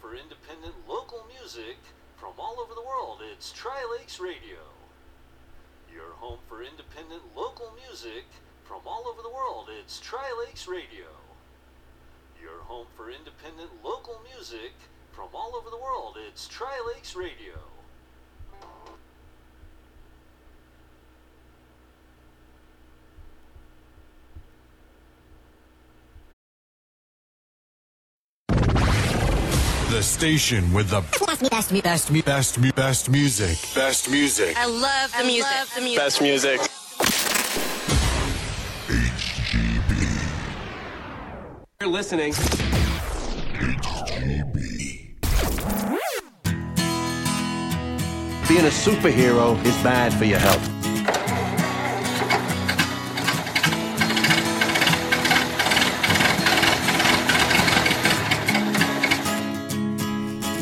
for independent local music from all over the world. It's Tri Lakes Radio. Your home for independent local music from all over the world. It's Tri Lakes Radio. Your home for independent local music from all over the world. It's Tri Lakes Radio. The station with the best, best, best, best, best music. Best music. I love the music. Love the music. Best music. You're listening. HGB. Being a superhero is bad for your health.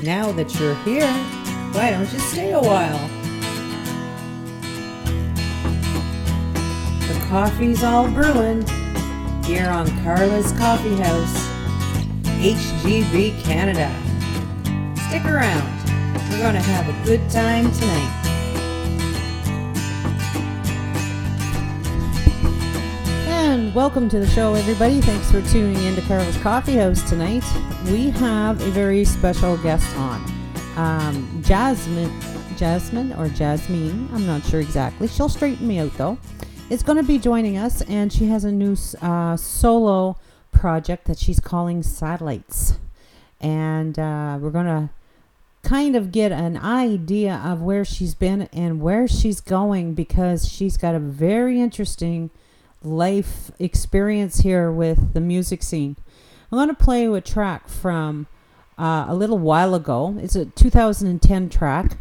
Now that you're here, why don't you stay a while? The coffee's all brewing here on Carla's Coffee House, HGB Canada. Stick around. We're going to have a good time tonight. And welcome to the show, everybody. Thanks for tuning in to Carla's Coffee House tonight. We have a very special guest on. Um, Jasmine, Jasmine or Jasmine, I'm not sure exactly. She'll straighten me out though. Is going to be joining us, and she has a new uh, solo project that she's calling Satellites. And uh, we're going to kind of get an idea of where she's been and where she's going because she's got a very interesting life experience here with the music scene. I'm going to play you a track from uh, a little while ago. It's a 2010 track.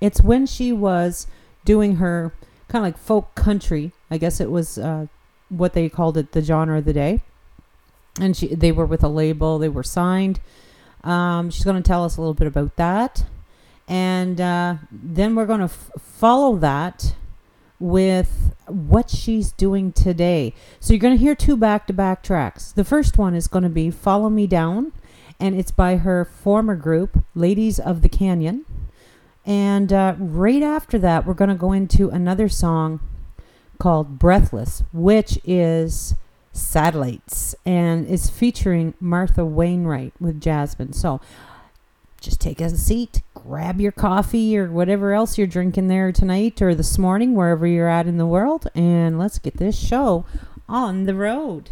It's when she was doing her kind of like folk country. I guess it was uh, what they called it, the genre of the day. And she, they were with a label. They were signed. Um, she's going to tell us a little bit about that. And uh, then we're going to f- follow that with what she's doing today. So you're going to hear two back to back tracks. The first one is going to be Follow Me Down, and it's by her former group, Ladies of the Canyon. And uh, right after that, we're going to go into another song called Breathless, which is Satellites and is featuring Martha Wainwright with Jasmine. So just take a seat, grab your coffee or whatever else you're drinking there tonight or this morning, wherever you're at in the world, and let's get this show on the road.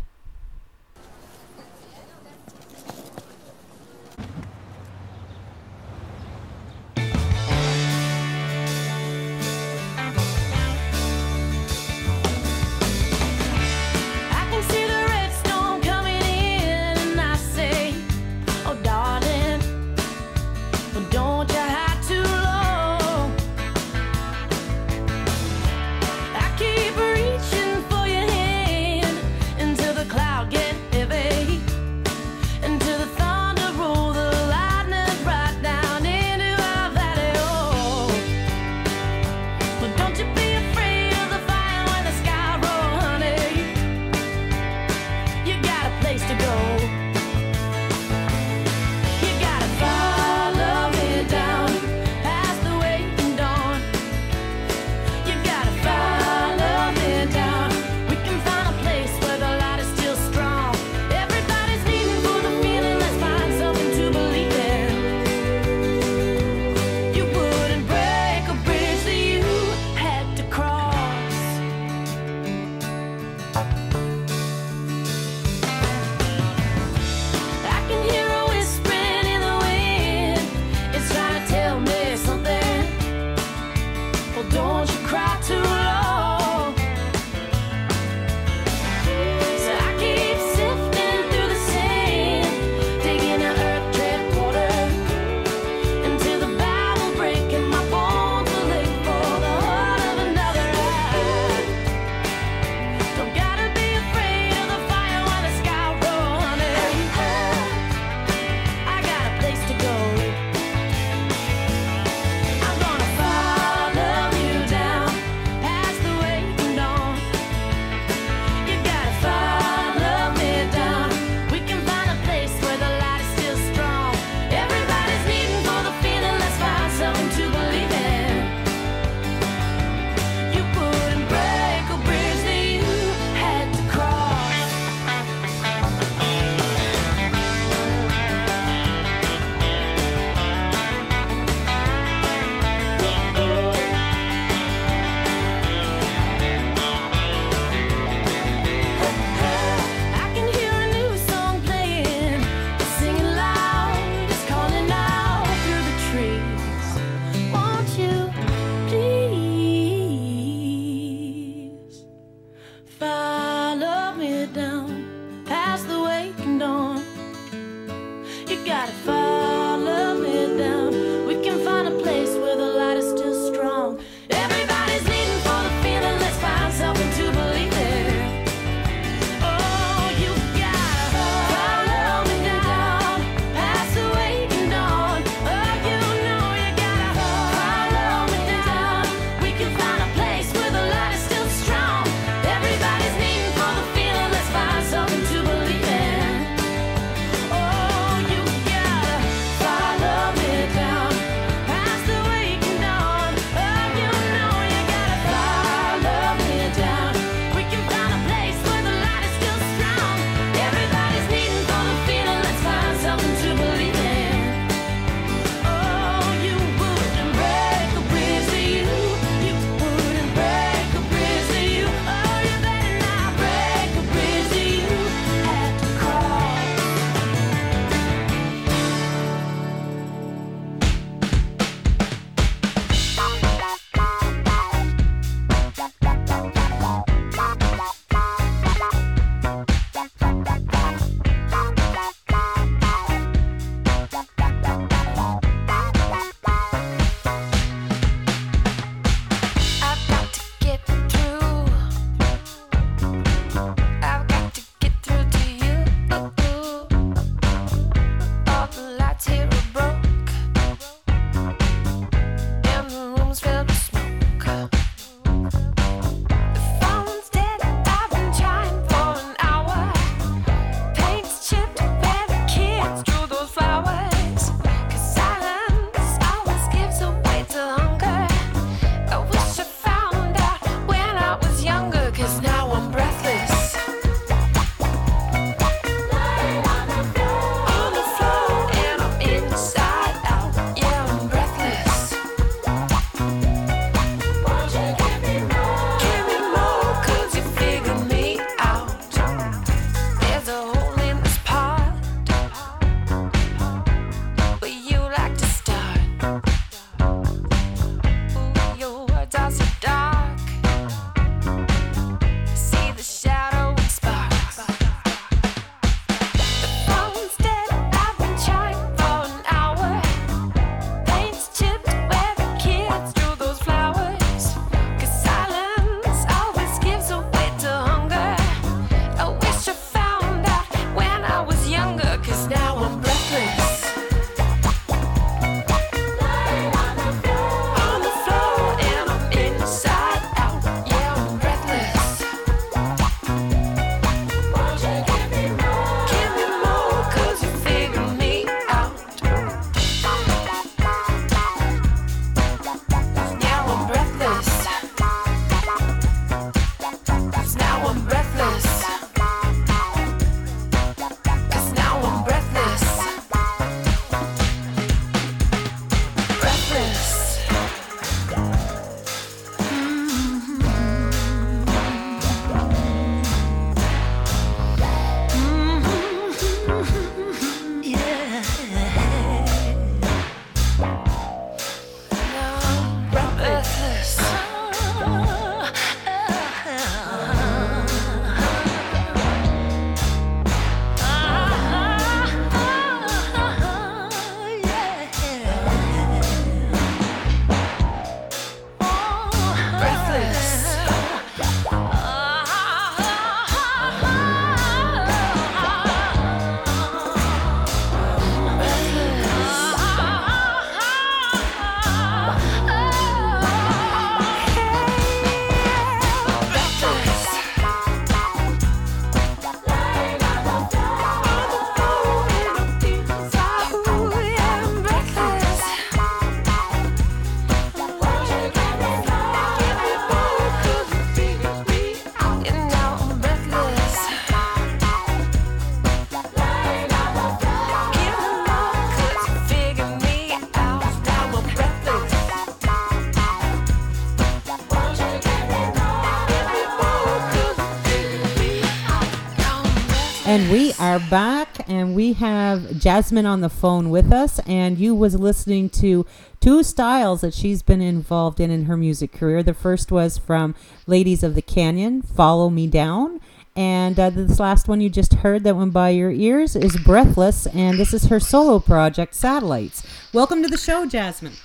And we are back, and we have Jasmine on the phone with us. And you was listening to two styles that she's been involved in in her music career. The first was from Ladies of the Canyon, "Follow Me Down," and uh, this last one you just heard that went by your ears is "Breathless," and this is her solo project, "Satellites." Welcome to the show, Jasmine.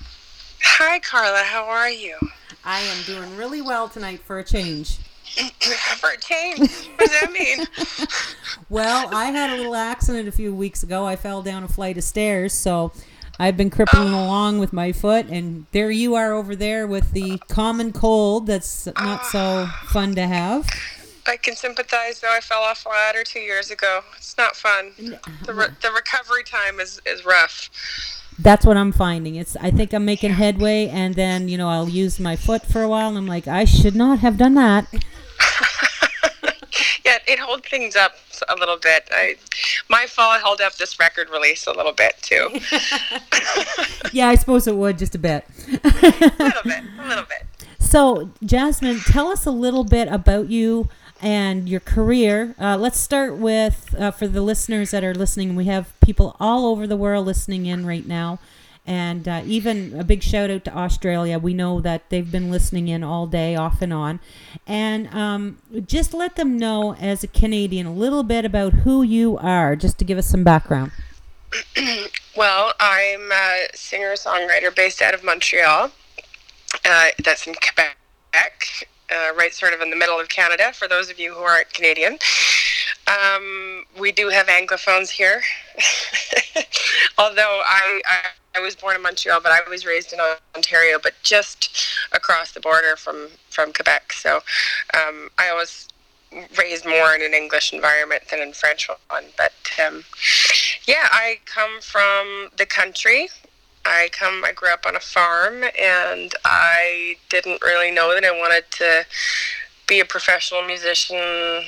Hi, Carla. How are you? I am doing really well tonight for a change. For a change. What does that mean? Well, I had a little accident a few weeks ago. I fell down a flight of stairs, so I've been crippling oh. along with my foot, and there you are over there with the common cold that's not so ah. fun to have. I can sympathize, though. I fell off a ladder two years ago. It's not fun. The, re- the recovery time is, is rough. That's what I'm finding. It's I think I'm making headway, and then you know I'll use my foot for a while, and I'm like I should not have done that. Yeah, it holds things up a little bit. I, my fall held up this record release a little bit, too. yeah, I suppose it would just a bit. a little bit. A little bit. So, Jasmine, tell us a little bit about you and your career. Uh, let's start with, uh, for the listeners that are listening, we have people all over the world listening in right now. And uh, even a big shout out to Australia. We know that they've been listening in all day, off and on. And um, just let them know, as a Canadian, a little bit about who you are, just to give us some background. Well, I'm a singer songwriter based out of Montreal. Uh, that's in Quebec, uh, right sort of in the middle of Canada, for those of you who aren't Canadian. Um, we do have Anglophones here. Although I, I, I was born in Montreal, but I was raised in Ontario, but just across the border from, from Quebec. So um, I was raised more in an English environment than in French one. But um, yeah, I come from the country. I come. I grew up on a farm, and I didn't really know that I wanted to be a professional musician.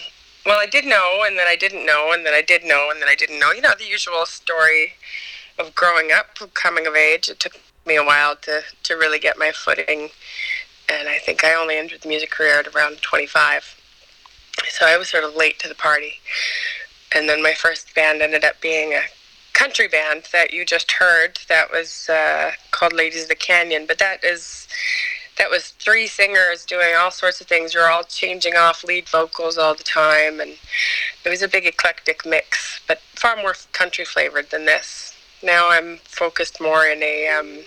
Well, I did know, and then I didn't know, and then I did know, and then I didn't know. You know, the usual story of growing up, coming of age. It took me a while to to really get my footing, and I think I only entered the music career at around 25. So I was sort of late to the party. And then my first band ended up being a country band that you just heard. That was uh, called Ladies of the Canyon. But that is that was three singers doing all sorts of things. You're all changing off lead vocals all the time, and it was a big eclectic mix, but far more country flavored than this. Now I'm focused more in a um,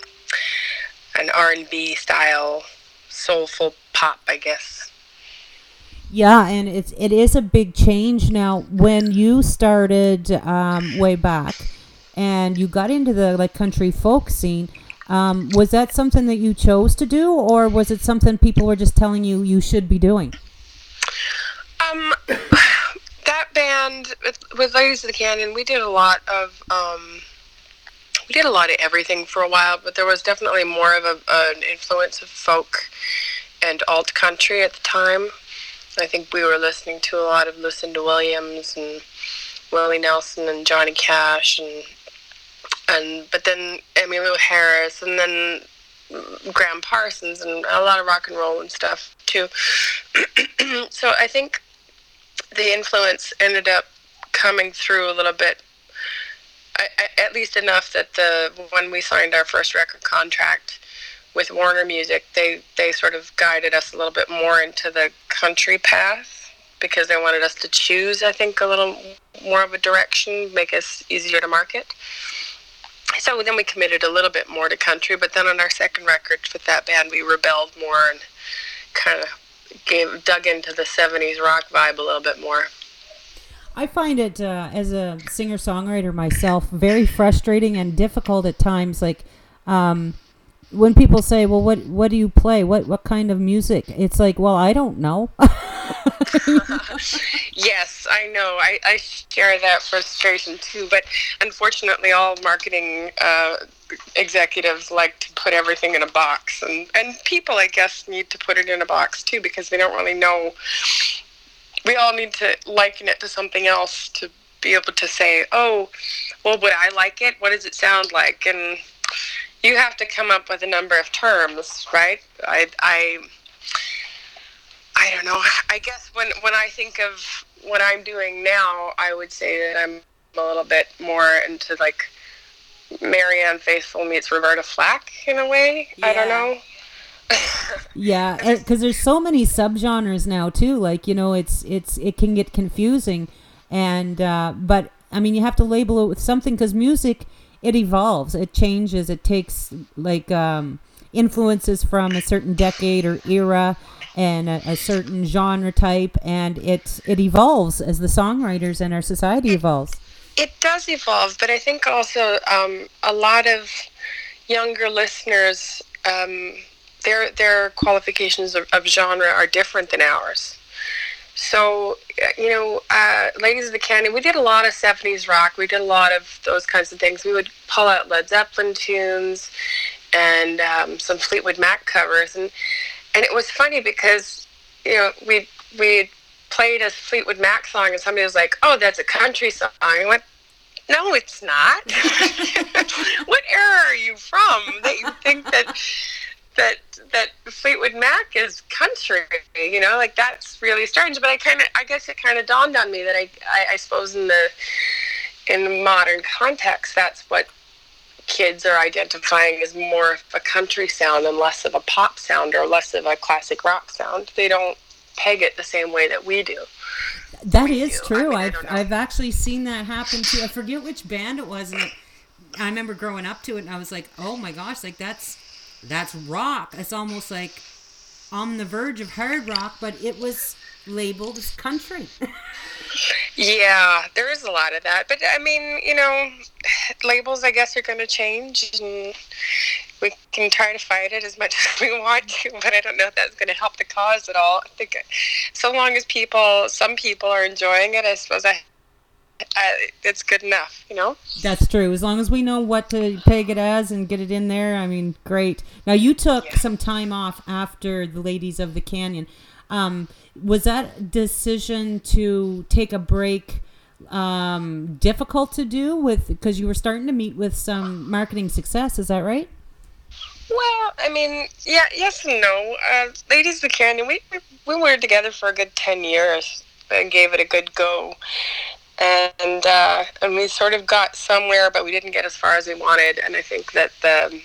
an R&B style, soulful pop, I guess. Yeah, and it's it is a big change now. When you started um, way back, and you got into the like country folk scene, um, was that something that you chose to do, or was it something people were just telling you you should be doing? Um, that band with, with Ladies of the Canyon, we did a lot of um, we did a lot of everything for a while, but there was definitely more of a, an influence of folk and alt country at the time. I think we were listening to a lot of Lucinda Williams and Willie Nelson and Johnny Cash and and but then Emmylou Harris and then Gram Parsons and a lot of rock and roll and stuff too. so I think the influence ended up coming through a little bit, I, I, at least enough that the when we signed our first record contract with Warner Music, they they sort of guided us a little bit more into the country path because they wanted us to choose. I think a little more of a direction, make us easier to market. So then we committed a little bit more to country, but then on our second record with that band, we rebelled more and kind of gave dug into the '70s rock vibe a little bit more. I find it uh, as a singer songwriter myself very frustrating and difficult at times. Like um, when people say, "Well, what what do you play? What what kind of music?" It's like, "Well, I don't know." Yes, I know. I, I share that frustration too. But unfortunately, all marketing uh, executives like to put everything in a box, and and people, I guess, need to put it in a box too because they don't really know. We all need to liken it to something else to be able to say, "Oh, well, would I like it? What does it sound like?" And you have to come up with a number of terms, right? I, I I don't know. I guess when when I think of what I'm doing now, I would say that I'm a little bit more into like Marianne Faithfull meets Roberta Flack in a way. I don't know. Yeah, because there's so many subgenres now too. Like you know, it's it's it can get confusing, and uh, but I mean, you have to label it with something because music it evolves, it changes, it takes like um, influences from a certain decade or era and a, a certain genre type, and it it evolves as the songwriters and our society evolves. It does evolve, but I think also um, a lot of younger listeners, um, their their qualifications of, of genre are different than ours. So, uh, you know, uh, Ladies of the Canyon, we did a lot of 70s rock. We did a lot of those kinds of things. We would pull out Led Zeppelin tunes and um, some Fleetwood Mac covers. And, and it was funny because, you know, we we played a Fleetwood Mac song and somebody was like, oh, that's a country song. I went, no, it's not. what era are you from that you think that that that Fleetwood Mac is country? You know, like that's really strange. But I kind of, I guess it kind of dawned on me that I, I, I suppose in the in the modern context, that's what kids are identifying as more of a country sound and less of a pop sound or less of a classic rock sound. They don't peg it the same way that we do. That is do. True. mean, I I've don't. I've actually seen that happen too. I forget which band it was, and it, I remember growing up to it, and I was like, "Oh my gosh, like that's that's rock." It's almost like on the verge of hard rock, but it was labeled as country. Yeah, there is a lot of that. But I mean, you know, labels I guess are going to change and we can try to fight it as much as we want to, but I don't know if that's going to help the cause at all. I think so long as people, some people are enjoying it, I suppose I, I it's good enough, you know? That's true. As long as we know what to peg it as and get it in there, I mean, great. Now you took Yeah. some time off after the Ladies of the Canyon. Um, was that decision to take a break um, difficult to do with because you were starting to meet with some marketing success? Is that right? Well, I mean, yeah, yes and no. Uh, Ladies the Canyon, we, we we were together for a good ten years and gave it a good go, and uh, and we sort of got somewhere, but we didn't get as far as we wanted. And I think that the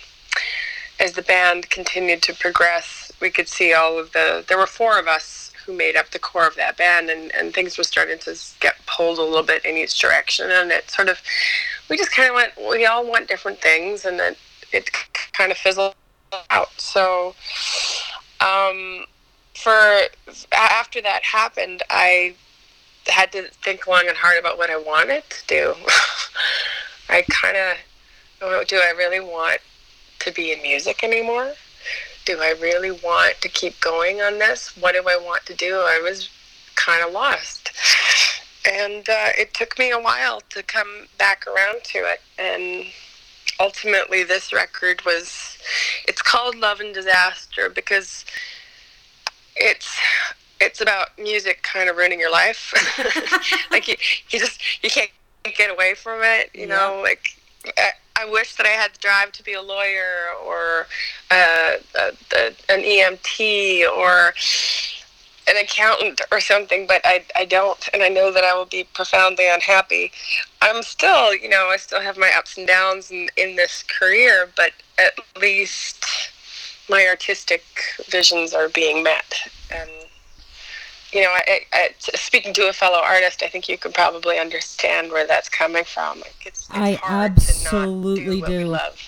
as the band continued to progress, we could see all of the. There were four of us who made up the core of that band, and and things were starting to get pulled a little bit in each direction, and it sort of. We just kind of went. We all want different things, and then it kind of fizzled out. So, um, for after that happened, I had to think long and hard about what I wanted to do. I kind of, do I really want to be in music anymore? Do I really want to keep going on this? What do I want to do? I was kind of lost. And uh, it took me a while to come back around to it. And ultimately, this record was, it's called Love and Disaster because it's it's about music kind of ruining your life. like you, you just you can't get away from it. You know, like I, wish that I had the drive to be a lawyer or uh, a, a, an EMT or an accountant or something, but I, I don't, and I know that I will be profoundly unhappy. I'm still, you know, I still have my ups and downs in, in this career, but at least my artistic visions are being met. And, you know, I, I, speaking to a fellow artist, I think you could probably understand where that's coming from. Like it's, it's I hard absolutely to not do. Do. love.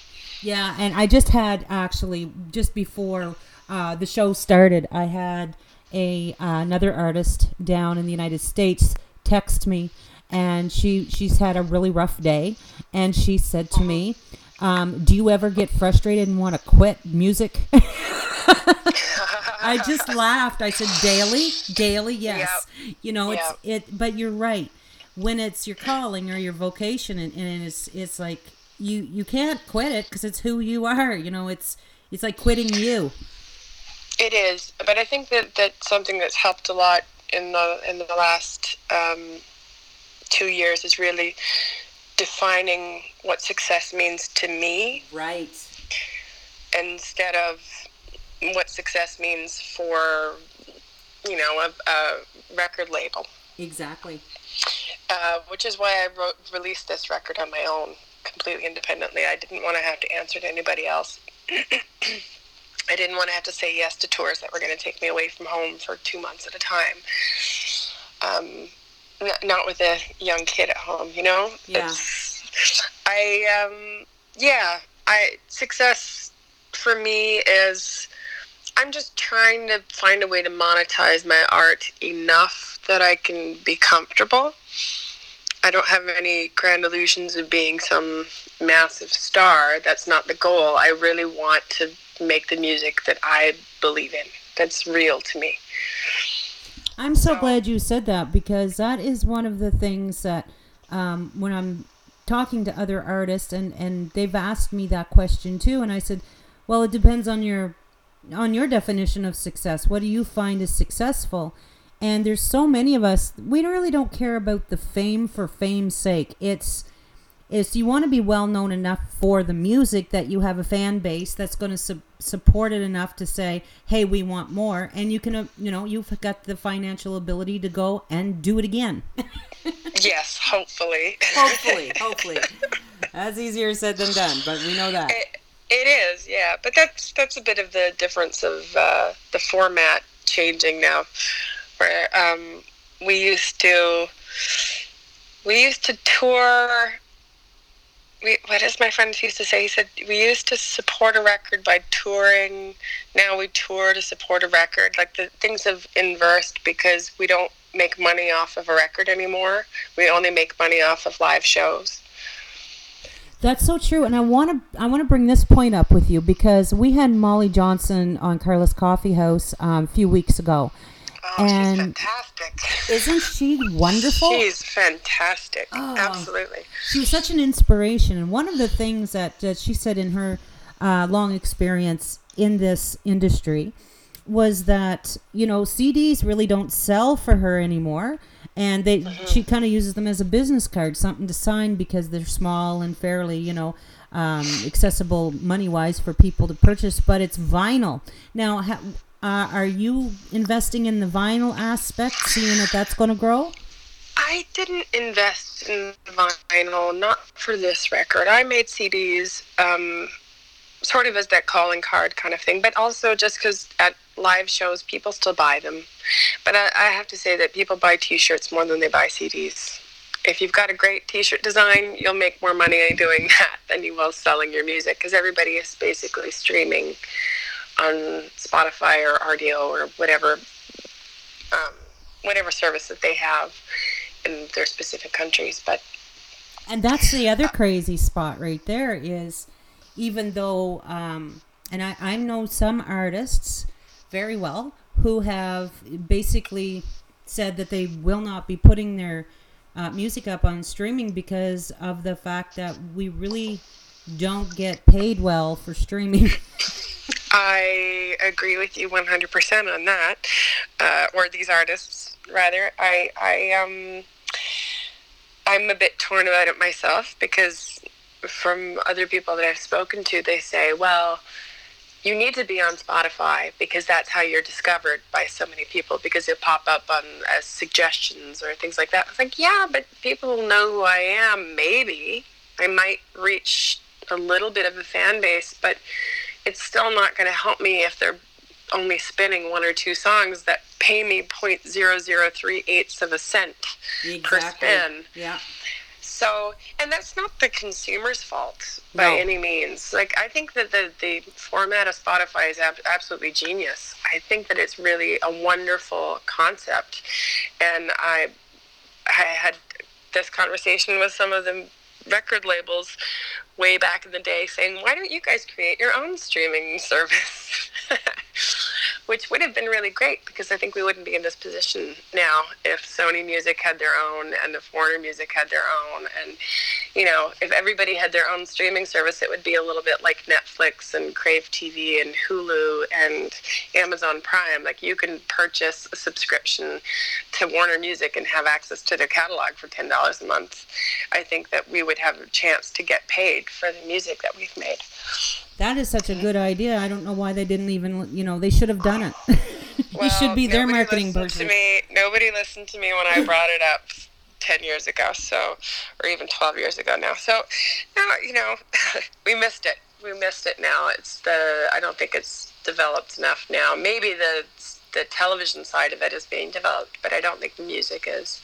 Yeah, and I just had actually just before uh, the show started, I had a uh, another artist down in the United States text me, and she she's had a really rough day, and she said to me, um, "Do you ever get frustrated and want to quit music?" I just laughed. I said, "Daily, daily, yes." You know, it's it, but you're right. When it's your calling or your vocation, and, and it's it's like you you can't quit it because it's who you are. You know, it's it's like quitting you. It is, but I think that that's something that's helped a lot in the in the last um, two years is really defining what success means to me Right. instead of what success means for you know a, a record label. Exactly. Uh, which is why I wrote released this record on my own, completely independently. I didn't want to have to answer to anybody else. I didn't want to have to say yes to tours that were going to take me away from home for two months at a time. Um, not with a young kid at home, you know. Yeah. It's- I um, yeah. I success for me is I'm just trying to find a way to monetize my art enough that I can be comfortable. I don't have any grand illusions of being some massive star. That's not the goal. I really want to make the music that I believe in, that's real to me. I'm so glad you said that because that is one of the things that um, when I'm talking to other artists and, and they've asked me that question too, and I said, well, it depends on your on your definition of success. What do you find is successful? And there's so many of us we really don't care about the fame for fame's sake. It's is you want to be well known enough for the music that you have a fan base that's going to su- support it enough to say, "Hey, we want more," and you can, uh, you know, you've got the financial ability to go and do it again. Yes, hopefully. hopefully, hopefully, that's easier said than done, but we know that. It, it is, yeah. But that's that's a bit of the difference of uh, the format changing now. Where um, we used to we used to tour. We, what does my friend used to say? He said we used to support a record by touring. Now we tour to support a record. Like the things have inversed because we don't make money off of a record anymore. We only make money off of live shows. That's so true, and I want to I want to bring this point up with you because we had Molly Johnson on Carla's Coffee House um, a few weeks ago. Oh, And- she's fantastic. Isn't she wonderful? She's fantastic. Oh. Absolutely. she was such an inspiration, and one of the things that, that she said in her uh, long experience in this industry was that you know CDs really don't sell for her anymore, and they she kind of uses them as a business card, something to sign because they're small and fairly you know um, accessible money wise for people to purchase. But it's vinyl now. Ha- uh, are you investing in the vinyl aspect, seeing that that's going to grow? I didn't invest in vinyl, not for this record. I made CDs um, sort of as that calling card kind of thing, but also just because at live shows people still buy them. But I, I have to say that people buy t shirts more than they buy CDs. If you've got a great t shirt design, you'll make more money doing that than you will selling your music because everybody is basically streaming on Spotify or Rdio or whatever um, whatever service that they have in their specific countries. But And that's the other crazy spot right there is even though um and I, I know some artists very well who have basically said that they will not be putting their uh, music up on streaming because of the fact that we really don't get paid well for streaming. I agree with you 100% on that, uh, or these artists rather. I I um I'm a bit torn about it myself because from other people that I've spoken to, they say, well. You need to be on Spotify because that's how you're discovered by so many people because it pop up on as suggestions or things like that. It's like, yeah, but people know who I am. Maybe I might reach a little bit of a fan base, but it's still not going to help me if they're only spinning one or two songs that pay me 0.0038 of a cent per spin. Yeah. So, and that's not the consumer's fault by No. any means. Like, I think that the, the format of Spotify is ab- absolutely genius. I think that it's really a wonderful concept. And I, I had this conversation with some of the record labels way back in the day saying, why don't you guys create your own streaming service? Which would have been really great because I think we wouldn't be in this position now if Sony Music had their own and if Warner Music had their own. And, you know, if everybody had their own streaming service, it would be a little bit like Netflix and Crave TV and Hulu and Amazon Prime. Like you can purchase a subscription to Warner Music and have access to their catalog for $10 a month. I think that we would have a chance to get paid for the music that we've made. That is such a good idea. I don't know why they didn't even, you know, they should have done it. you should be their marketing person. To me, nobody listened to me when I brought it up 10 years ago, so, or even 12 years ago now. So, now, you know, we missed it. We missed it now. It's the, I don't think it's developed enough now. Maybe the the television side of it is being developed, but I don't think the music is.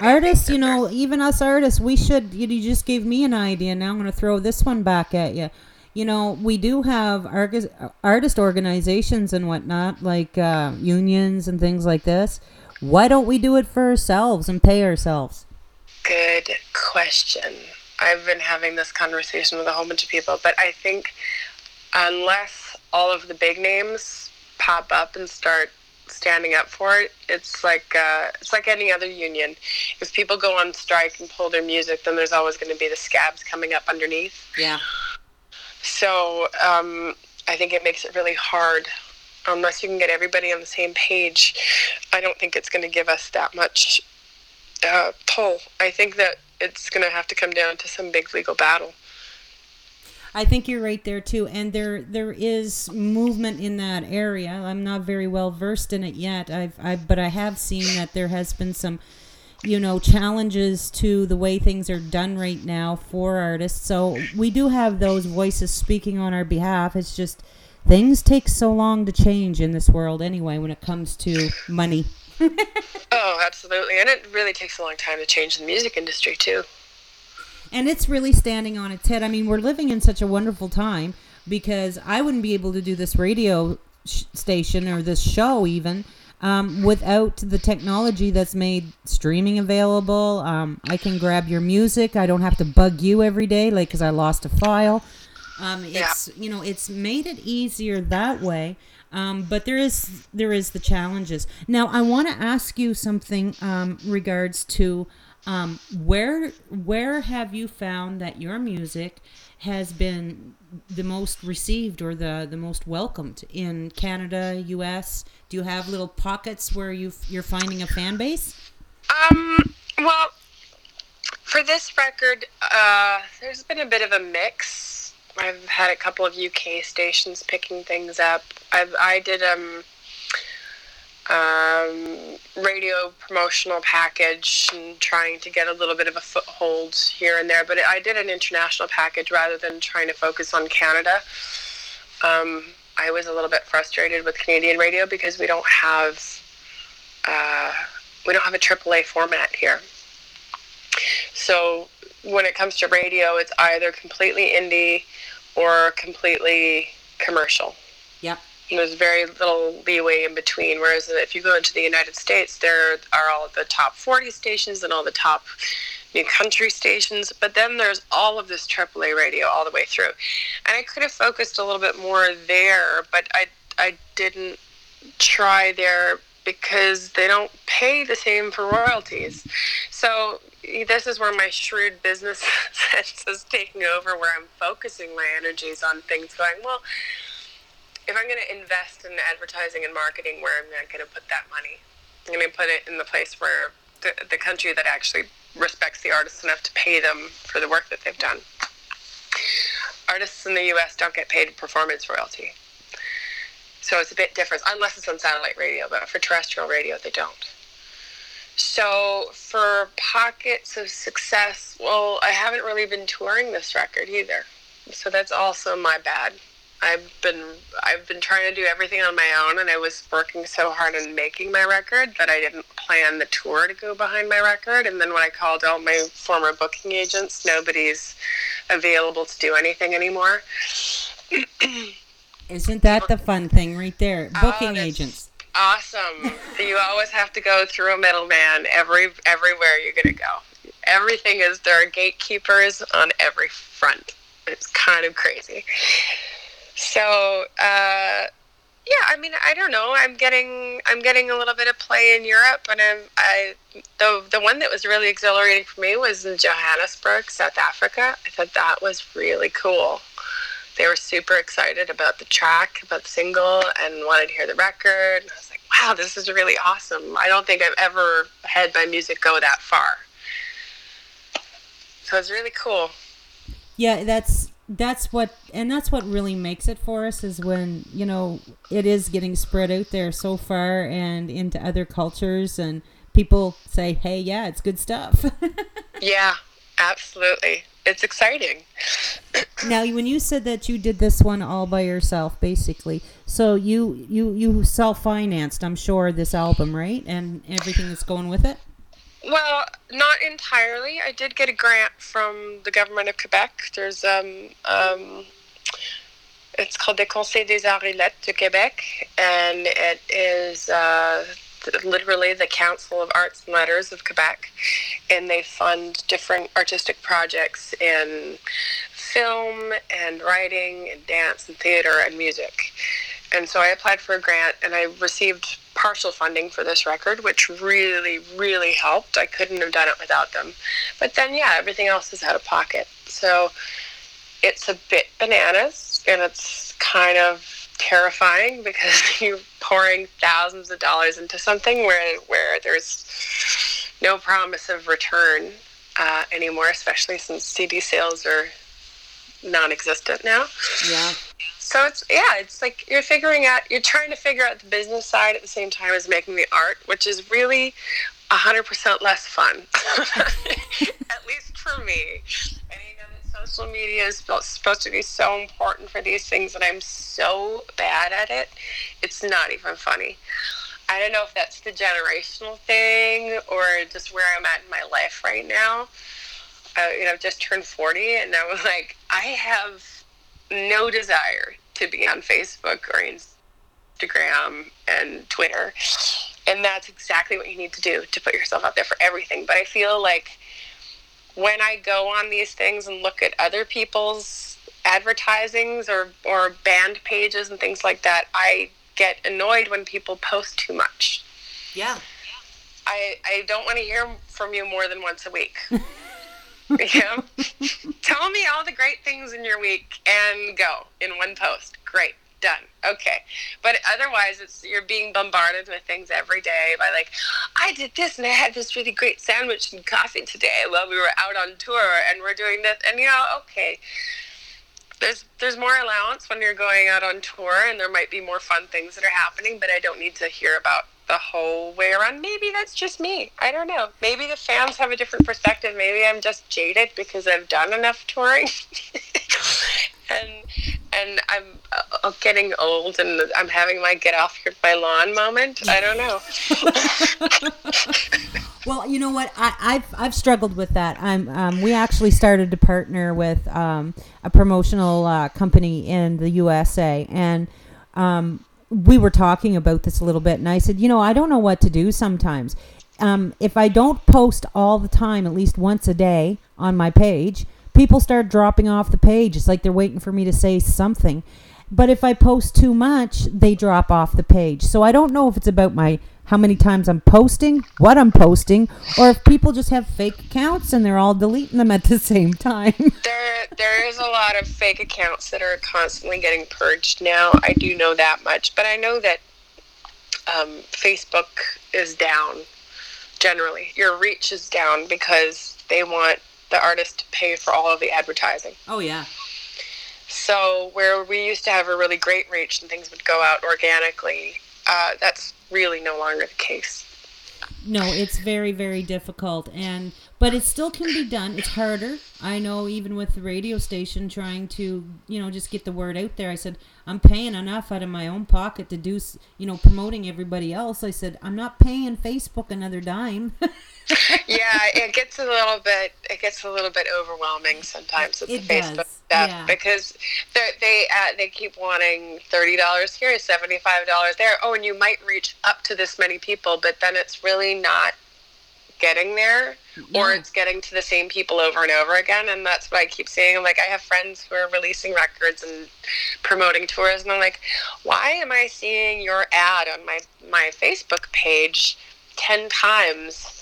artists you know even us artists we should you, you just gave me an idea now i'm going to throw this one back at you you know we do have artist organizations and whatnot like uh, unions and things like this why don't we do it for ourselves and pay ourselves Good question. I've been having this conversation with a whole bunch of people, but I think unless all of the big names pop up and start standing up for it, it's like uh, it's like any other union. If people go on strike and pull their music, then there's always going to be the scabs coming up underneath. yeah So um, I think it makes it really hard. Unless you can get everybody on the same page, I don't think it's going to give us that much uh, pull. I think that it's going to have to come down to some big legal battle. I think you're right there too, and there there is movement in that area. I'm not very well versed in it yet. I've I but I have seen that there has been some, you know, challenges to the way things are done right now for artists. So we do have those voices speaking on our behalf. It's just things take so long to change in this world anyway when it comes to money. Oh, absolutely. And it really takes a long time to change the music industry, too. and it's really standing on its head. I mean, we're living in such a wonderful time because I wouldn't be able to do this radio sh- station or this show even um, without the technology that's made streaming available. Um, I can grab your music. I don't have to bug you every day, like because I lost a file. Um, it's you know it's made it easier that way. Um, but there is there is the challenges. Now I want to ask you something um, regards to um, where where have you found that your music has been the most received or the the most welcomed in Canada, U.S. Do you have little pockets where you you're finding a fan base? Um, well, for this record, uh, there's been a bit of a mix. I've had a couple of UK stations picking things up. I've, I did um, um, radio promotional package and trying to get a little bit of a foothold here and there, but I did an international package rather than trying to focus on Canada. Um, I was a little bit frustrated with Canadian radio because we don't have uh, we don't have a AAA format here. So when it comes to radio, it's either completely indie or completely commercial. Yep. There's very little leeway in between. Whereas if you go into the United States, there are all the top 40 stations and all the top new country stations. But then there's all of this AAA radio all the way through. And I could have focused a little bit more there, but I, I didn't try there because they don't pay the same for royalties. So this is where my shrewd business sense is taking over, where I'm focusing my energies on things going, well, if I'm going to invest in advertising and marketing, where am I going to put that money? I'm going to put it in the place where the, the country that actually respects the artists enough to pay them for the work that they've done. Artists in the U.S. don't get paid performance royalty. So it's a bit different, unless it's on satellite radio, but for terrestrial radio, they don't. So for pockets of success, well, I haven't really been touring this record either. So that's also my bad. I've been I've been trying to do everything on my own, and I was working so hard on making my record that I didn't plan the tour to go behind my record. And then when I called all my former booking agents, nobody's available to do anything anymore. Isn't that the fun thing right there? Oh, booking that's- agents. Awesome. you always have to go through a middleman every everywhere you're gonna go. Everything is there are gatekeepers on every front. It's kind of crazy. So uh, yeah, I mean, I don't know. I'm getting I'm getting a little bit of play in Europe, and I'm I the the one that was really exhilarating for me was in Johannesburg, South Africa. I thought that was really cool they were super excited about the track, about the single, and wanted to hear the record. And I was like, wow, this is really awesome. I don't think I've ever had my music go that far. So it's really cool. Yeah, that's that's what and that's what really makes it for us is when, you know, it is getting spread out there so far and into other cultures and people say, "Hey, yeah, it's good stuff." Yeah, absolutely. it's exciting. Now, when you said that you did this one all by yourself, basically, so you you you self financed, I'm sure, this album, right, and everything that's going with it. Well, not entirely. I did get a grant from the government of Quebec. There's um um it's called the Conseil des Arts et Lettres de Québec, and it is uh, literally the Council of Arts and Letters of Quebec, and they fund different artistic projects in film and writing and dance and theater and music. And so I applied for a grant and I received partial funding for this record, which really, really helped. I couldn't have done it without them. But then, yeah, everything else is out of pocket. So it's a bit bananas and it's kind of terrifying because you're pouring thousands of dollars into something where, where there's no promise of return uh, anymore, especially since CD sales are non existent now. Yeah. So it's yeah, it's like you're figuring out you're trying to figure out the business side at the same time as making the art, which is really hundred percent less fun. at least for me. And you know that social media is supposed to be so important for these things and I'm so bad at it. It's not even funny. I don't know if that's the generational thing or just where I'm at in my life right now. Uh, you know, I've just turned 40 and I was like, I have no desire to be on Facebook or Instagram and Twitter. And that's exactly what you need to do to put yourself out there for everything. But I feel like when I go on these things and look at other people's advertisings or, or band pages and things like that, I get annoyed when people post too much. Yeah. I, I don't want to hear from you more than once a week. know? Tell me all the great things in your week and go in one post. Great. Done. Okay. But otherwise it's you're being bombarded with things every day by like, I did this and I had this really great sandwich and coffee today while we were out on tour and we're doing this and you know, okay. There's there's more allowance when you're going out on tour and there might be more fun things that are happening, but I don't need to hear about the whole way around. Maybe that's just me. I don't know. Maybe the fans have a different perspective. Maybe I'm just jaded because I've done enough touring, and and I'm uh, getting old and I'm having my get off your, my lawn moment. I don't know. Well, you know what? I, I've I've struggled with that. I'm um, we actually started to partner with um, a promotional uh, company in the USA, and um, we were talking about this a little bit. And I said, you know, I don't know what to do sometimes. Um, if I don't post all the time, at least once a day on my page, people start dropping off the page. It's like they're waiting for me to say something. But if I post too much, they drop off the page. So I don't know if it's about my how many times I'm posting, what I'm posting, or if people just have fake accounts and they're all deleting them at the same time. there there is a lot of fake accounts that are constantly getting purged now. I do know that much, but I know that um, Facebook is down generally. Your reach is down because they want the artist to pay for all of the advertising. oh yeah. So where we used to have a really great reach and things would go out organically, uh, that's really no longer the case. No, it's very very difficult and but it still can be done. It's harder. I know even with the radio station trying to, you know, just get the word out there. I said, I'm paying enough out of my own pocket to do, you know, promoting everybody else. I said, I'm not paying Facebook another dime. yeah, it gets a little bit it gets a little bit overwhelming sometimes with It the Facebook does, stuff yeah. because they they uh, they keep wanting thirty dollars here, seventy five dollars there. Oh, and you might reach up to this many people, but then it's really not getting there, or it's getting to the same people over and over again. And that's what I keep seeing like, I have friends who are releasing records and promoting tours, and I'm like, why am I seeing your ad on my my Facebook page ten times?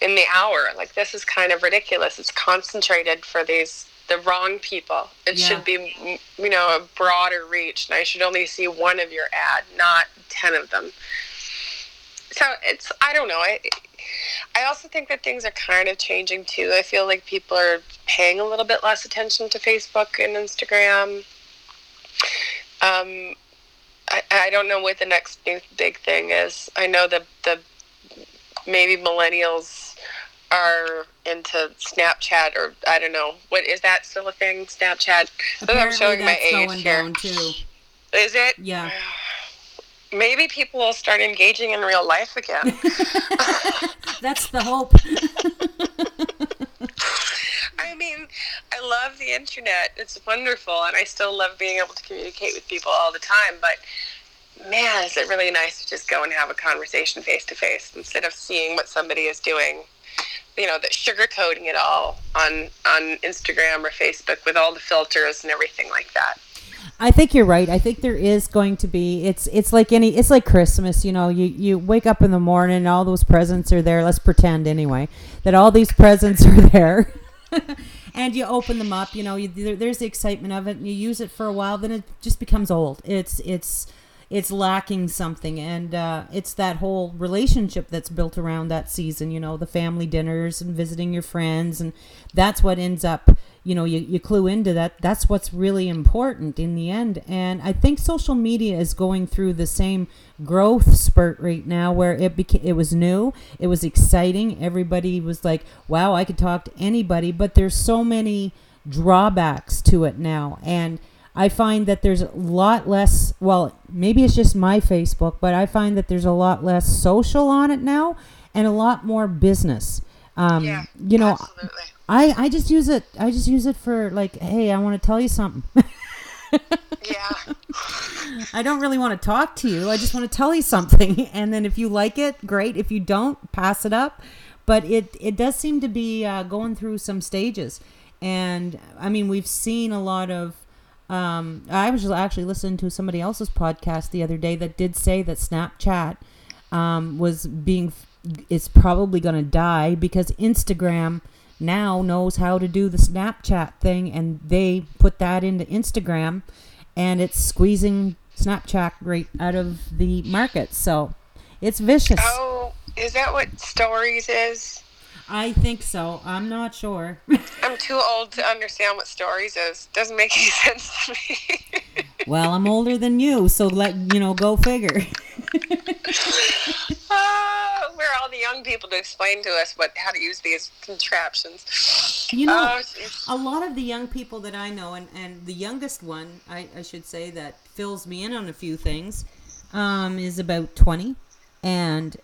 In the hour. Like this is kind of ridiculous. It's concentrated for these the wrong people. It Yeah. should be you know a broader reach, and I should only see one of your ad, not ten of them. So it's I don't know. I I also think that things are kind of changing too. I feel like people are paying a little bit less attention to Facebook and Instagram. Um, I, I don't know what the next new big thing is. I know the the maybe millennials are into Snapchat or I don't know what is that still a thing? Snapchat. I'm Apparently showing my age here. down too. Is it? Yeah. Maybe people will start engaging in real life again. That's the hope. I mean, I love the internet. It's wonderful, and I still love being able to communicate with people all the time. But man, is it really nice to just go and have a conversation face to face instead of seeing what somebody is doing. You know, that sugarcoating it all on on Instagram or Facebook with all the filters and everything like that. I think you're right. I think there is going to be. It's it's like any. It's like Christmas. You know, you you wake up in the morning, and all those presents are there. Let's pretend anyway that all these presents are there, and you open them up. You know, you, there, there's the excitement of it, and you use it for a while. Then it just becomes old. It's it's it's lacking something, and uh, it's that whole relationship that's built around that season. You know, the family dinners and visiting your friends, and that's what ends up you know you, you clue into that. That's what's really important in the end. And i think social media is going through the same growth spurt right now where it became it was new it was exciting. Everybody was like wow i could talk to anybody. But there's so many drawbacks to it now. And i find that there's a lot less well maybe it's just my facebook but i find that there's a lot less social on it now and a lot more business. Um, Yeah, you know absolutely. I, I just use it I just use it for like hey I want to tell you something. Yeah. I don't really want to talk to you I just want to tell you something. And then if you like it great if you don't pass it up. But it it does seem to be uh, going through some stages. And I mean we've seen a lot of um, I was actually listening to somebody else's podcast the other day that did say that Snapchat um, was being it's probably going to die because Instagram now knows how to do the Snapchat thing and they put that into Instagram and it's squeezing Snapchat right out of the market. So it's vicious. Oh, is that what stories is? I think so. I'm not sure. I'm too old to understand what stories is. Doesn't make any sense to me. well, I'm older than you, so let you know, go figure. Ah, we're all the young people to explain to us what how to use these contraptions. You know, jeez. a lot of the young people that I know, and, and the youngest one, I, I should say, that fills me in on a few things, um, is about 20. And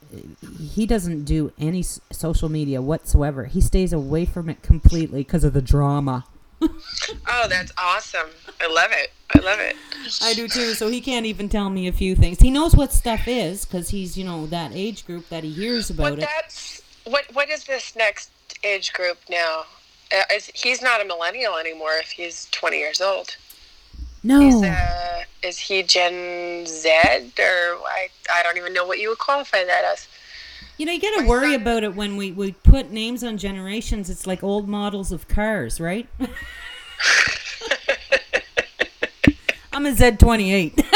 he doesn't do any s- social media whatsoever. He stays away from it completely because of the drama. oh, that's awesome. I love it. I love it. I do too. So he can't even tell me a few things. He knows what stuff is because he's, you know, that age group that he hears about it. that's what. What is this next age group now? Uh, is, he's not a millennial anymore. If he's 20 years old, No. He's, uh, is he Gen Z or I? I don't even know what you would qualify that as. You know, you got to worry son- about it when we, we put names on generations. It's like old models of cars, right? I'm a Z28.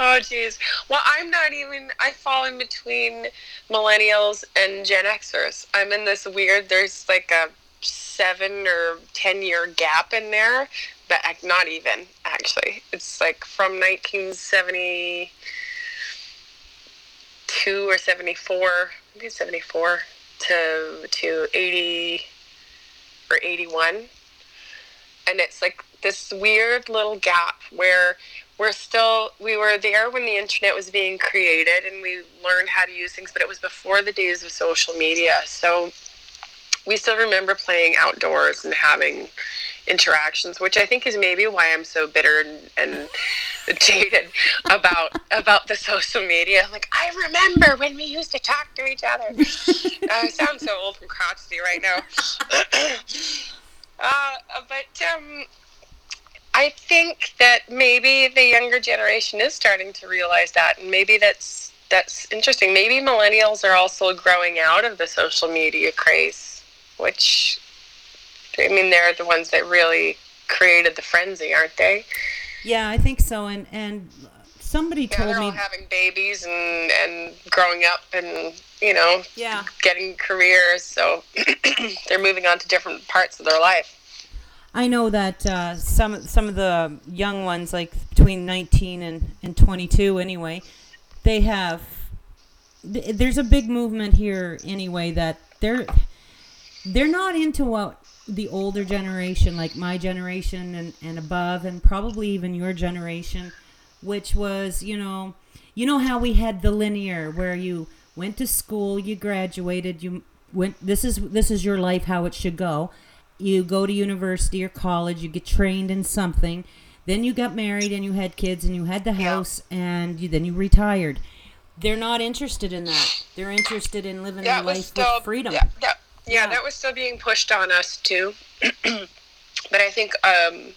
Oh, jeez. Well, I'm not even. I fall in between millennials and Gen Xers. I'm in this weird. There's like a seven or ten year gap in there, ac- not even actually. It's like from 1972 or 74, maybe 74 to to 80 or 81 and it's like this weird little gap where we're still we were there when the internet was being created and we learned how to use things but it was before the days of social media so we still remember playing outdoors and having interactions which i think is maybe why i'm so bitter and, and jaded about about the social media. Like i remember when we used to talk to each other. I sound so old and crotchety right now. Uh, but um, I think that maybe the younger generation is starting to realize that, and maybe that's that's interesting. Maybe millennials are also growing out of the social media craze, which I mean, they're the ones that really created the frenzy, aren't they? yeah, I think so. And and somebody Yeah, told they're all me. having babies and and growing up and you know Yeah. getting careers, so they're moving on to different parts of their life. I know that uh, some some of the young ones, like between 19 and, and 22, anyway, they have. th- There's a big movement here, anyway, that they're they're not into what the older generation, like my generation and, and above, and probably even your generation, which was, you know, you know how we had the linear where you went to school, you graduated, you went. This is this is your life, how it should go. You go to university or college, you get trained in something, then you got married and you had kids and you had the Yeah. house and you, then you retired. They're not interested in that. They're interested in living that was life still with freedom. Yeah, yeah, yeah, Yeah. that was still being pushed on us too. but I think um,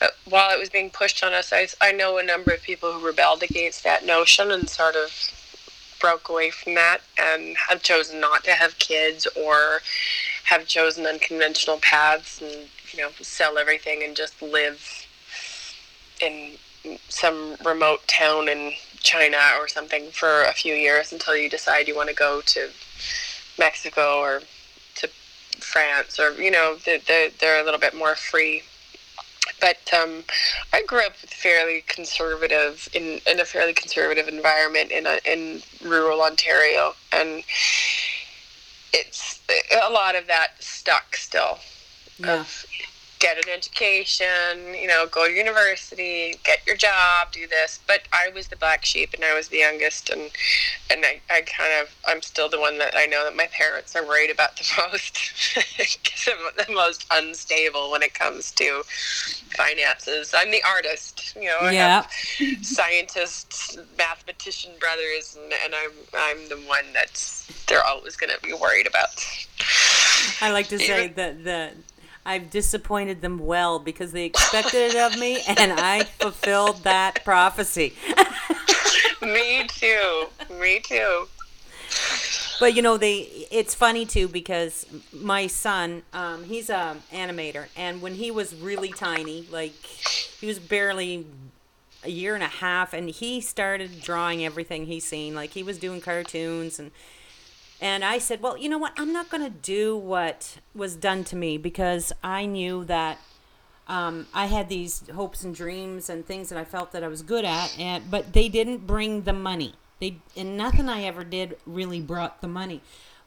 uh, while it was being pushed on us, I, I know a number of people who rebelled against that notion and sort of broke away from that and have chosen not to have kids or have chosen unconventional paths and you know sell everything and just live in some remote town in China or something for a few years until you decide you want to go to Mexico or France or you know they're, they're, they're a little bit more free. But um, I grew up fairly conservative in, in a fairly conservative environment in a, in rural Ontario. And it's a lot of that stuck still. Yeah. of get an education, you know, go to university, get your job, do this. But I was the black sheep and I was the youngest and and I, I kind of I'm still the one that I know that my parents are worried about the most because I'm the most unstable when it comes to finances. I'm the artist, you know, I Yeah. have scientists, mathematician brothers and, and I'm I'm the one that's they're always gonna be worried about. I like to say that the I've disappointed them well because they expected it of me, and I fulfilled that prophecy. Me too. Me too. But you know, they it's funny too because my son, um, he's a animator, and when he was really tiny, like he was barely a year and a half, and he started drawing everything he's seen. Like he was doing cartoons and and I said, well, you know what? I'm not going to do what was done to me because I knew that um, I had these hopes and dreams and things that I felt that I was good at, and but they didn't bring the money. They and nothing I ever did really brought the money.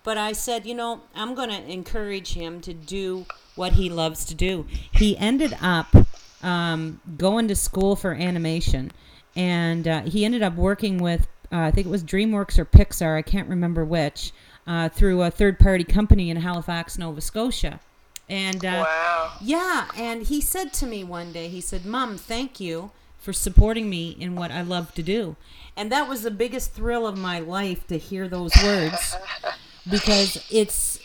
But I said, you know, I'm going to encourage him to do what he loves to do. He ended up um, going to school for animation, and uh, he ended up working with uh, I think it was DreamWorks or Pixar, I can't remember which, uh, through a third party company in Halifax, Nova Scotia. And uh, Wow. yeah, and he said to me one day, he said, Mom, thank you for supporting me in what I love to do. And that was the biggest thrill of my life to hear those words because it's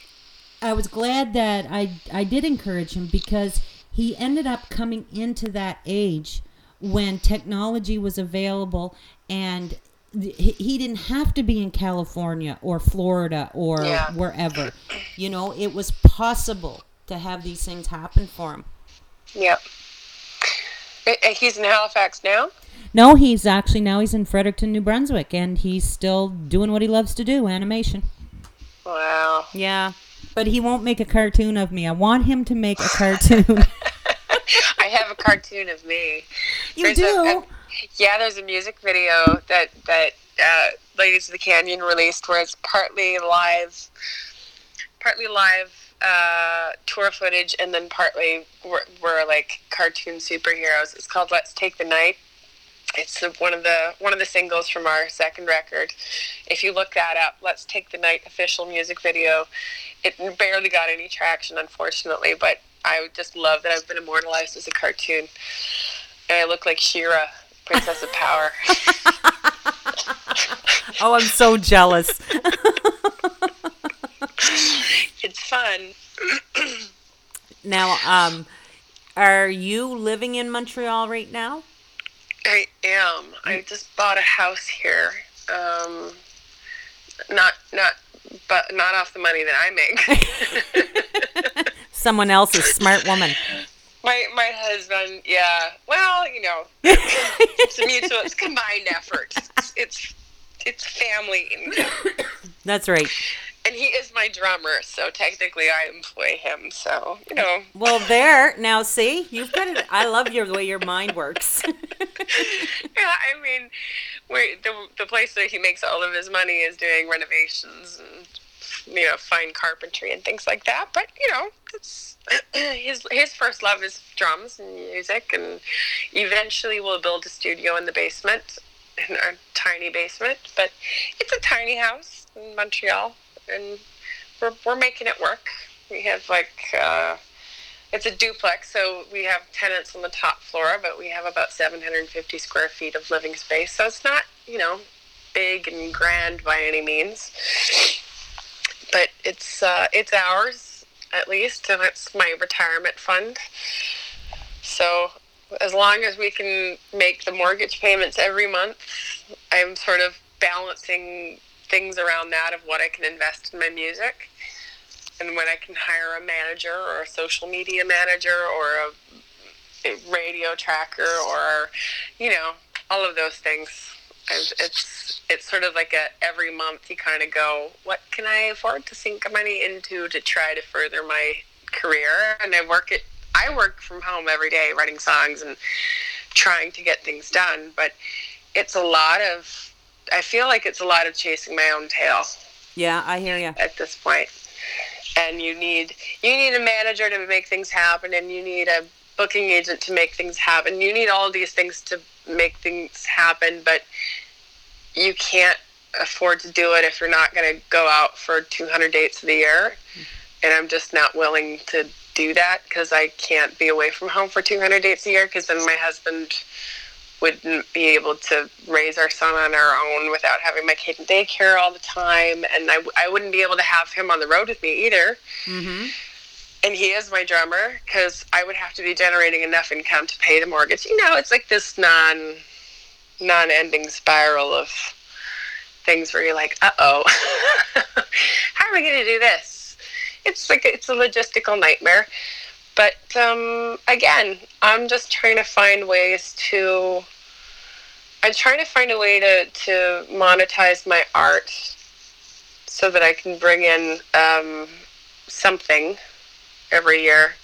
I was glad that I I did encourage him because he ended up coming into that age when technology was available and he he didn't have to be in California or Florida or Yeah. wherever. You know, it was possible to have these things happen for him. Yep. Eh, eh, He's in Halifax now. No, he's actually now he's in Fredericton, New Brunswick, and he's still doing what he loves to do, animation. Wow. Yeah. But he won't make a cartoon of me. I want him to make a cartoon. I have a cartoon of me. you There's a- do? a- yeah, there's a music video that that uh, Ladies of the Canyon released where it's partly live, partly live uh, tour footage, and then partly we're, we're like cartoon superheroes. It's called "Let's Take the Night." It's the, one of the one of the singles from our second record. If you look that up, "Let's Take the Night" official music video. It barely got any traction, unfortunately, but I just love that I've been immortalized as a cartoon, and I look like She-Ra, Princess of Power. Oh, I'm so jealous. it's fun. now, um, are you living in Montreal right now? I am. I just bought a house here. Um, not not but not off the money that I make. Someone else's smart woman. My my husband, yeah. Well, you know, it's a mutual, it's combined effort. It's it's, it's family, That's right. and he is my drummer, so technically I employ him. So you know, Well, there. Now, see, you've got it. I love your the way your mind works. yeah. I mean, we the the place that he makes all of his money is doing renovations and you know fine carpentry and things like that. But you know, it's his his first love is drums and music, and eventually we'll build a studio in the basement, in our tiny basement. But it's a tiny house in Montreal, and we're we're making it work. We have like. Uh, it's a duplex, so we have tenants on the top floor, but we have about 750 square feet of living space. So it's not, you know, big and grand by any means, but it's uh, it's ours at least, and it's my retirement fund. So as long as we can make the mortgage payments every month, I'm sort of balancing things around that of what I can invest in my music and when I can hire a manager or a social media manager or a, radio tracker or you know all of those things. And it's it's sort of like a every month you kind of go, what can I afford to sink money into to try to further my career? And I work it. I work from home every day, writing songs and trying to get things done. But it's a lot of. I feel like it's a lot of chasing my own tail Yeah, I hear you. at this point. And you need you need a manager to make things happen, and you need a booking agent to make things happen. You need all these things to make things happen, but you can't afford to do it if you're not going to go out for 200 dates of the year. And I'm just not willing to do that because I can't be away from home for 200 dates a year because then my husband wouldn't be able to raise our son on our own without having my kid in daycare all the time. And I, I wouldn't be able to have him on the road with me either. Mm-hmm. And he is my drummer because I would have to be generating enough income to pay the mortgage. You know, it's like this non non-ending spiral of things where you're like, uh-oh, how are we going to do this? It's like it's a logistical nightmare. But um, again, I'm just trying to find ways to. I'm trying to find a way to to monetize my art so that I can bring in um, something every year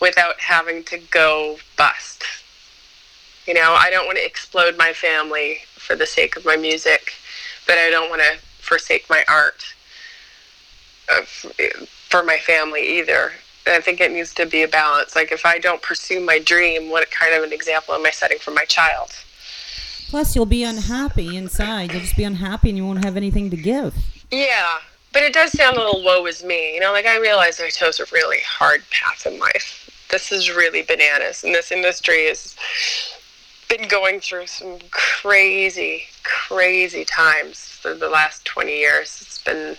without having to go bust. You know, I don't want to explode my family for the sake of my music, but I don't want to forsake my art uh, for my family either. And I think it needs to be a balance. Like, if I don't pursue my dream, what kind of an example am I setting for my child? Plus, you'll be unhappy inside. You'll just be unhappy and you won't have anything to give. Yeah, but it does sound a little woe is me. You know, like I realize I chose a really hard path in life. This is really bananas, and this industry has been going through some crazy, crazy times for the last 20 years. It's been,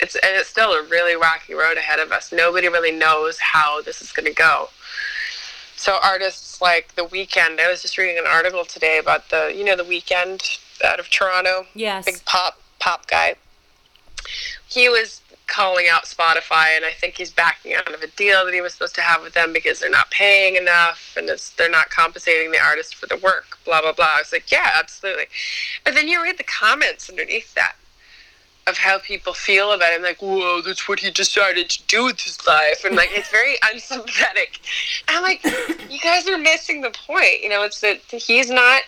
it's and it's still a really rocky road ahead of us. Nobody really knows how this is going to go. So artists like The Weeknd, I was just reading an article today about the, you know, The Weeknd out of Toronto. Yes. Big pop pop guy. He was calling out Spotify, and I think he's backing out of a deal that he was supposed to have with them because they're not paying enough and it's, they're not compensating the artist for the work. Blah blah blah. I was like, yeah, absolutely. But then you read the comments underneath that of how people feel about him, like, whoa, that's what he decided to do with his life, and like it's very unsympathetic. And I'm like, you guys are missing the point. You know, it's that he's not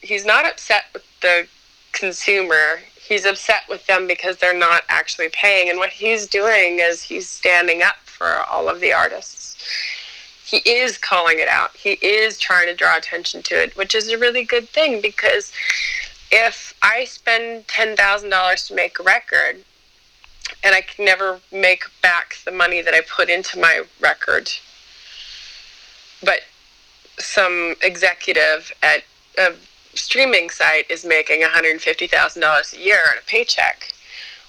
he's not upset with the consumer. He's upset with them because they're not actually paying. And what he's doing is he's standing up for all of the artists. He is calling it out. He is trying to draw attention to it, which is a really good thing because if I spend ten thousand dollars to make a record and I can never make back the money that I put into my record, but some executive at a streaming site is making $150,000 a year on a paycheck.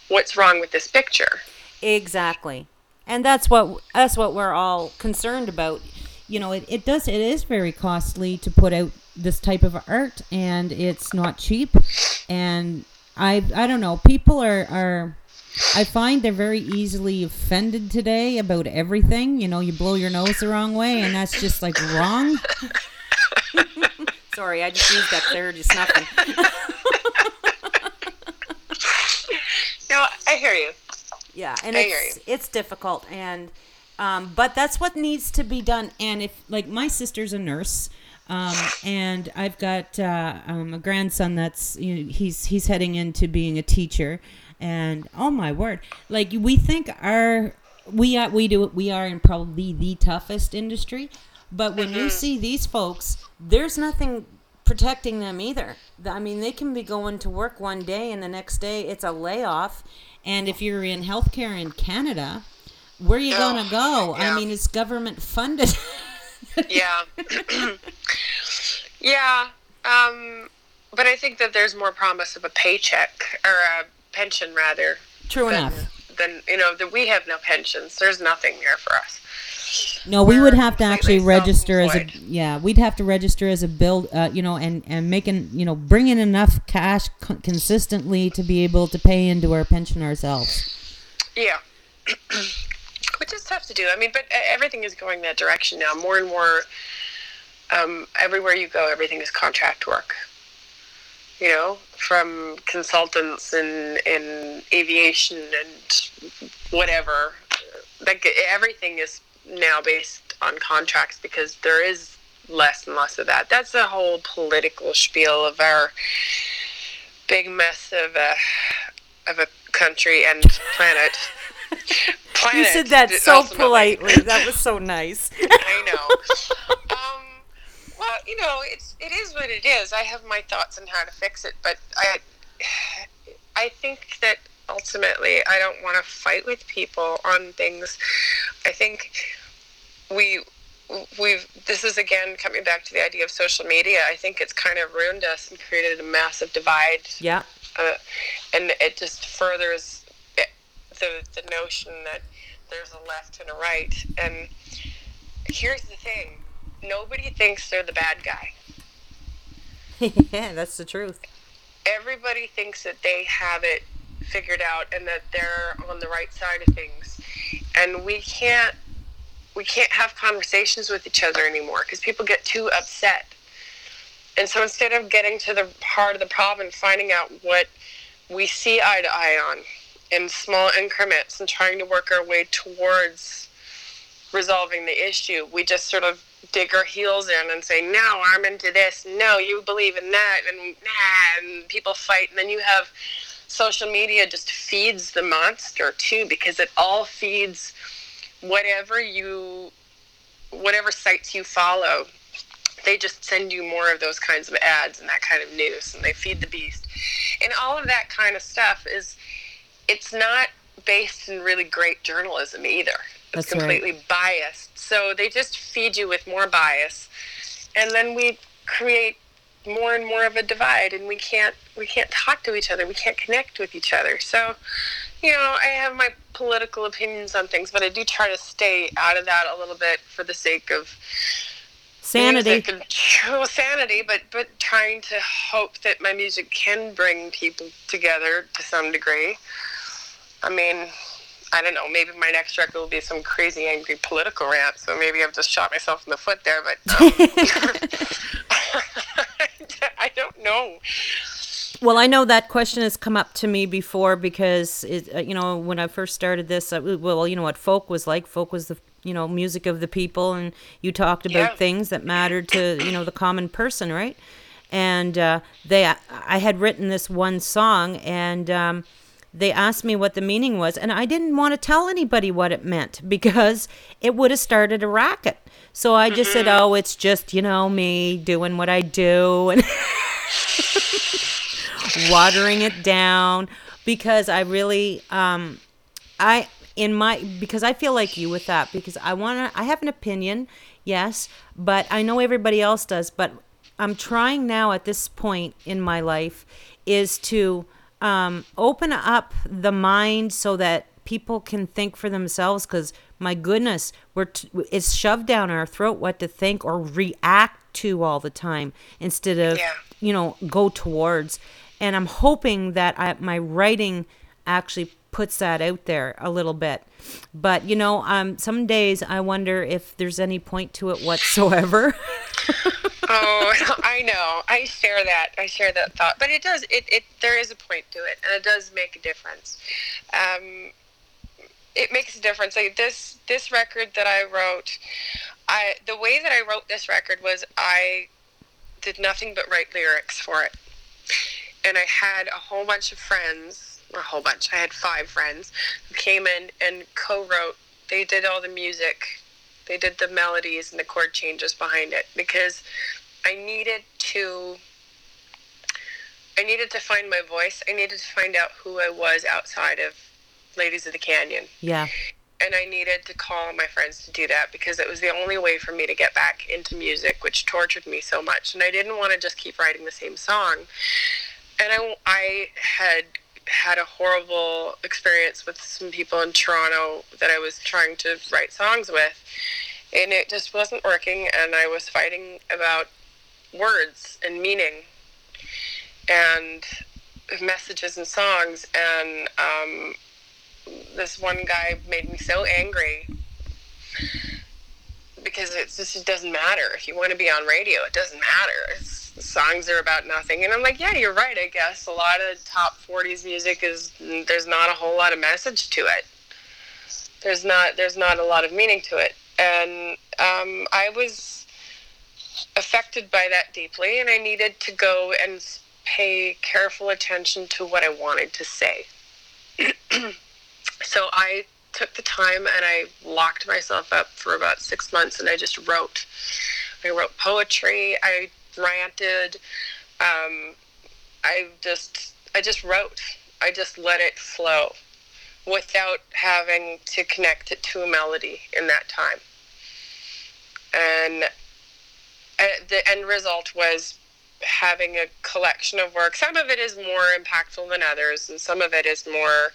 What's wrong with this picture? Exactly. And that's what that's what we're all concerned about. You know, it, it does it is very costly to put out this type of art and it's not cheap and I I don't know, people are are I find they're very easily offended today about everything. You know, you blow your nose the wrong way and that's just like wrong. Sorry, I just used that there just snuffing. No, I hear you. Yeah, and I hear it's it's difficult, and um, but that's what needs to be done. And if like my sister's a nurse, um, and I've got uh, um, a grandson that's you know, he's he's heading into being a teacher, and oh my word, like we think our we are we do we are in probably the toughest industry, but when you see these folks, there's nothing protecting them either. I mean, they can be going to work one day and the next day it's a layoff. And if you're in healthcare in Canada, where are you Oh, going to go? I mean, it's government funded. yeah yeah um but i think that there's more promise of a paycheck or a pension rather True than, enough. than you know that we have no pensions there's nothing there for us No, we would have to actually register as a yeah. We'd have to register as a build, uh, you know, and and making you know bringing enough cash con- consistently to be able to pay into our pension ourselves. yeah which is tough to do i mean but everything is going that direction now more and more um, everywhere you go everything is contract work you know from consultants in in aviation and whatever like everything is now based on contracts because there is less and less of that that's the whole political spiel of our big mess of a of a country and planet planet You said that so ultimately. politely. That was so nice. I know. um, well, you know, it's it is what it is. I have my thoughts on how to fix it, but I I think that ultimately I don't want to fight with people on things. I think we we've this is again coming back to the idea of social media. I think it's kind of ruined us and created a massive divide Yeah. uh, and it just furthers it, the the notion that there's a left and a right. And here's the thing: nobody thinks they're the bad guy. yeah, that's the truth. Everybody thinks that they have it figured out and that they're on the right side of things. And we can't we can't have conversations with each other anymore because people get too upset. And so instead of getting to the heart of the problem and finding out what we see eye to eye on in small increments and trying to work our way towards resolving the issue, we just sort of dig our heels in and say, "No, I'm into this. No, you believe in that," and nah, and people fight, and then you have social media just feeds the monster too because it all feeds whatever you whatever sites you follow they just send you more of those kinds of ads and that kind of news and they feed the beast. And all of that kind of stuff is it's not based in really great journalism either. It's That's right. completely biased. So they just feed you with more bias and then we create more and more of a divide and we can't we can't talk to each other. We can't connect with each other. So you know i have my political opinions on things but i do try to stay out of that a little bit for the sake of Sanity. and well, sanity but but trying to hope that my music can bring people together to some degree i mean I don't know. Maybe my next record will be some crazy, angry political rant. So maybe I've just shot myself in the foot there. But um, I don't know. Well, I know that question has come up to me before because it, uh, you know when I first started this, uh, well, you know what folk was like. Folk was the you know music of the people, and you talked about Yeah. things that mattered to you know the common person, right? And uh, they, I had written this one song, and um, they asked me what the meaning was, and I didn't want to tell anybody what it meant because it would have started a racket. So I just said, "Oh, it's just you know me doing what I do," and watering it down because I really um I in my because I feel like you with that because I want to I have an opinion yes but I know everybody else does but I'm trying now at this point in my life is to um open up the mind so that people can think for themselves cuz my goodness we're t- it's shoved down our throat what to think or react to all the time instead of Yeah. you know go towards and i'm hoping that I, my writing actually puts that out there a little bit but you know um some days i wonder if there's any point to it whatsoever Oh, I know. I share that. I share that thought. But it does. It, it there is a point to it, and it does make a difference. Um, it makes a difference. Like this this record that I wrote, I the way that I wrote this record was I did nothing but write lyrics for it, and I had a whole bunch of friends a whole bunch. I had five friends who came in and co-wrote. They did all the music. They did the melodies and the chord changes behind it because I needed to I needed to find my voice. I needed to find out who I was outside of Ladies of the Canyon. Yeah. And I needed to call my friends to do that because it was the only way for me to get back into music, which tortured me so much. And I didn't want to just keep writing the same song. And I, I had had a horrible experience with some people in Toronto that I was trying to write songs with. And it just wasn't working. And I was fighting about words and meaning and messages and songs. And um, this one guy made me so angry because it just doesn't matter if you want to be on radio. It doesn't matter. It's, songs are about nothing. And I'm like, yeah, you're right. I guess a lot of top 40s music is there's not a whole lot of message to it. There's not there's not a lot of meaning to it. And um, I was affected by that deeply, and I needed to go and pay careful attention to what I wanted to say. so I took the time and I locked myself up for about six months and I just wrote. I wrote poetry. I ranted. Um, I just I just wrote. I just let it flow without having to connect it to a melody in that time. And uh, the end result was having a collection of work. Some of it is more impactful than others, and some of it is more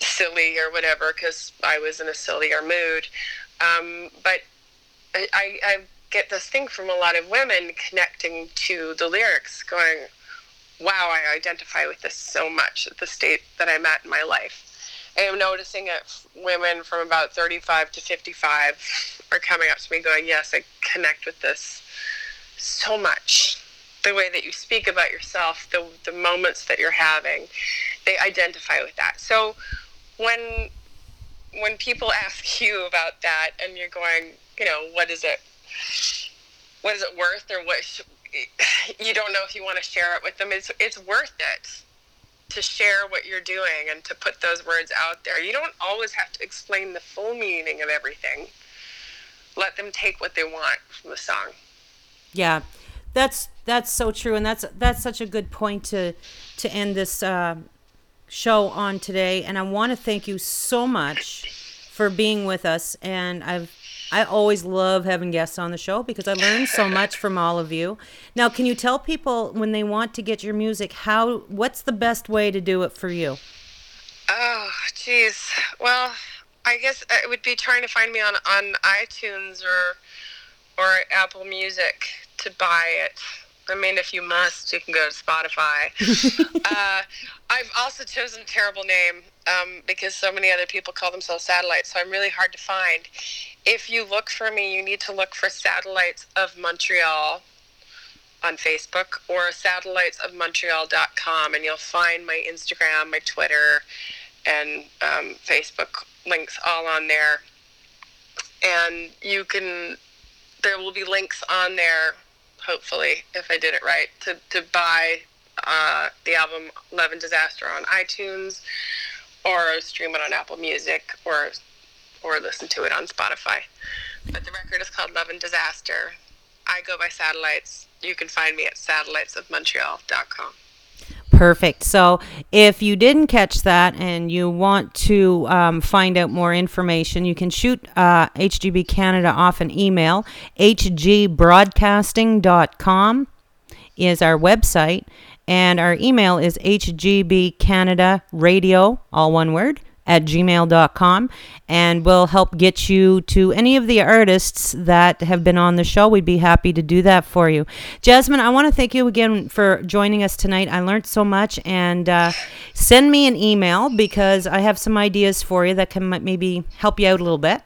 silly or whatever because I was in a sillier mood. Um, but I, I, I get this thing from a lot of women connecting to the lyrics, going, wow, I identify with this so much at the state that I'm at in my life. I am noticing it women from about 35 to 55 are coming up to me going, yes, I connect with this so much. The way that you speak about yourself, the, the moments that you're having, they identify with that. So when when people ask you about that and you're going, you know, what is it? What is it worth, or what? Sh- you don't know if you want to share it with them. It's it's worth it to share what you're doing and to put those words out there. You don't always have to explain the full meaning of everything. Let them take what they want from the song. Yeah, that's that's so true, and that's that's such a good point to to end this uh, show on today. And I want to thank you so much for being with us. And I've I always love having guests on the show because I learn so much from all of you. Now, can you tell people when they want to get your music how what's the best way to do it for you? Oh, geez. Well, I guess it would be trying to find me on, on iTunes or or Apple Music to buy it. I mean, if you must, you can go to Spotify. uh, I've also chosen a terrible name um, because so many other people call themselves satellites, so I'm really hard to find. If you look for me, you need to look for Satellites of Montreal on Facebook or satellitesofmontreal.com, and you'll find my Instagram, my Twitter, and um, Facebook links all on there. And you can, there will be links on there, hopefully, if I did it right, to, to buy uh, the album Love and Disaster on iTunes or stream it on Apple Music or or listen to it on Spotify. But the record is called Love and Disaster. I go by satellites. You can find me at satellitesofmontreal.com. Perfect. So, if you didn't catch that and you want to um, find out more information, you can shoot uh, HGB Canada off an email. hgbroadcasting.com is our website, and our email is hgbcanadaradio, all one word, at gmail.com and we'll help get you to any of the artists that have been on the show. We'd be happy to do that for you. Jasmine i want to thank you again for joining us tonight. I learned so much and uh, send me an email because i have some ideas for you that can maybe help you out a little bit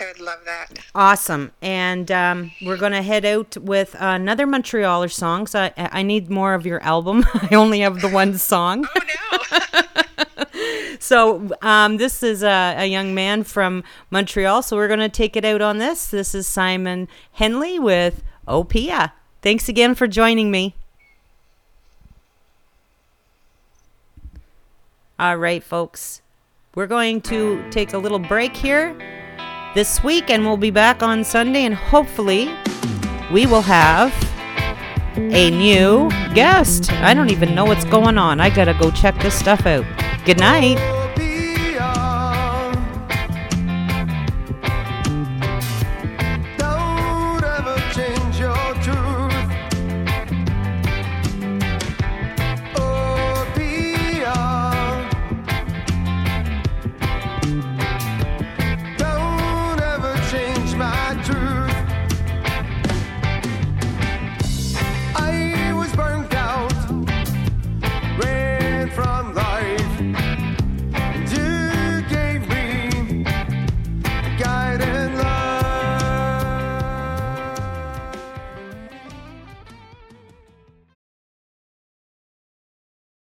I would love that. Awesome. And um, we're going to head out with another Montrealer song. So I, I need more of your album. I only have the one song. Oh, no. So um, this is a, a young man from Montreal. So we're going to take it out on this. This is Simon Henley with Opia. Thanks again for joining me. All right, folks. We're going to take a little break here this week and we'll be back on Sunday and hopefully we will have a new guest. I don't even know what's going on. I got to go check this stuff out. Good night.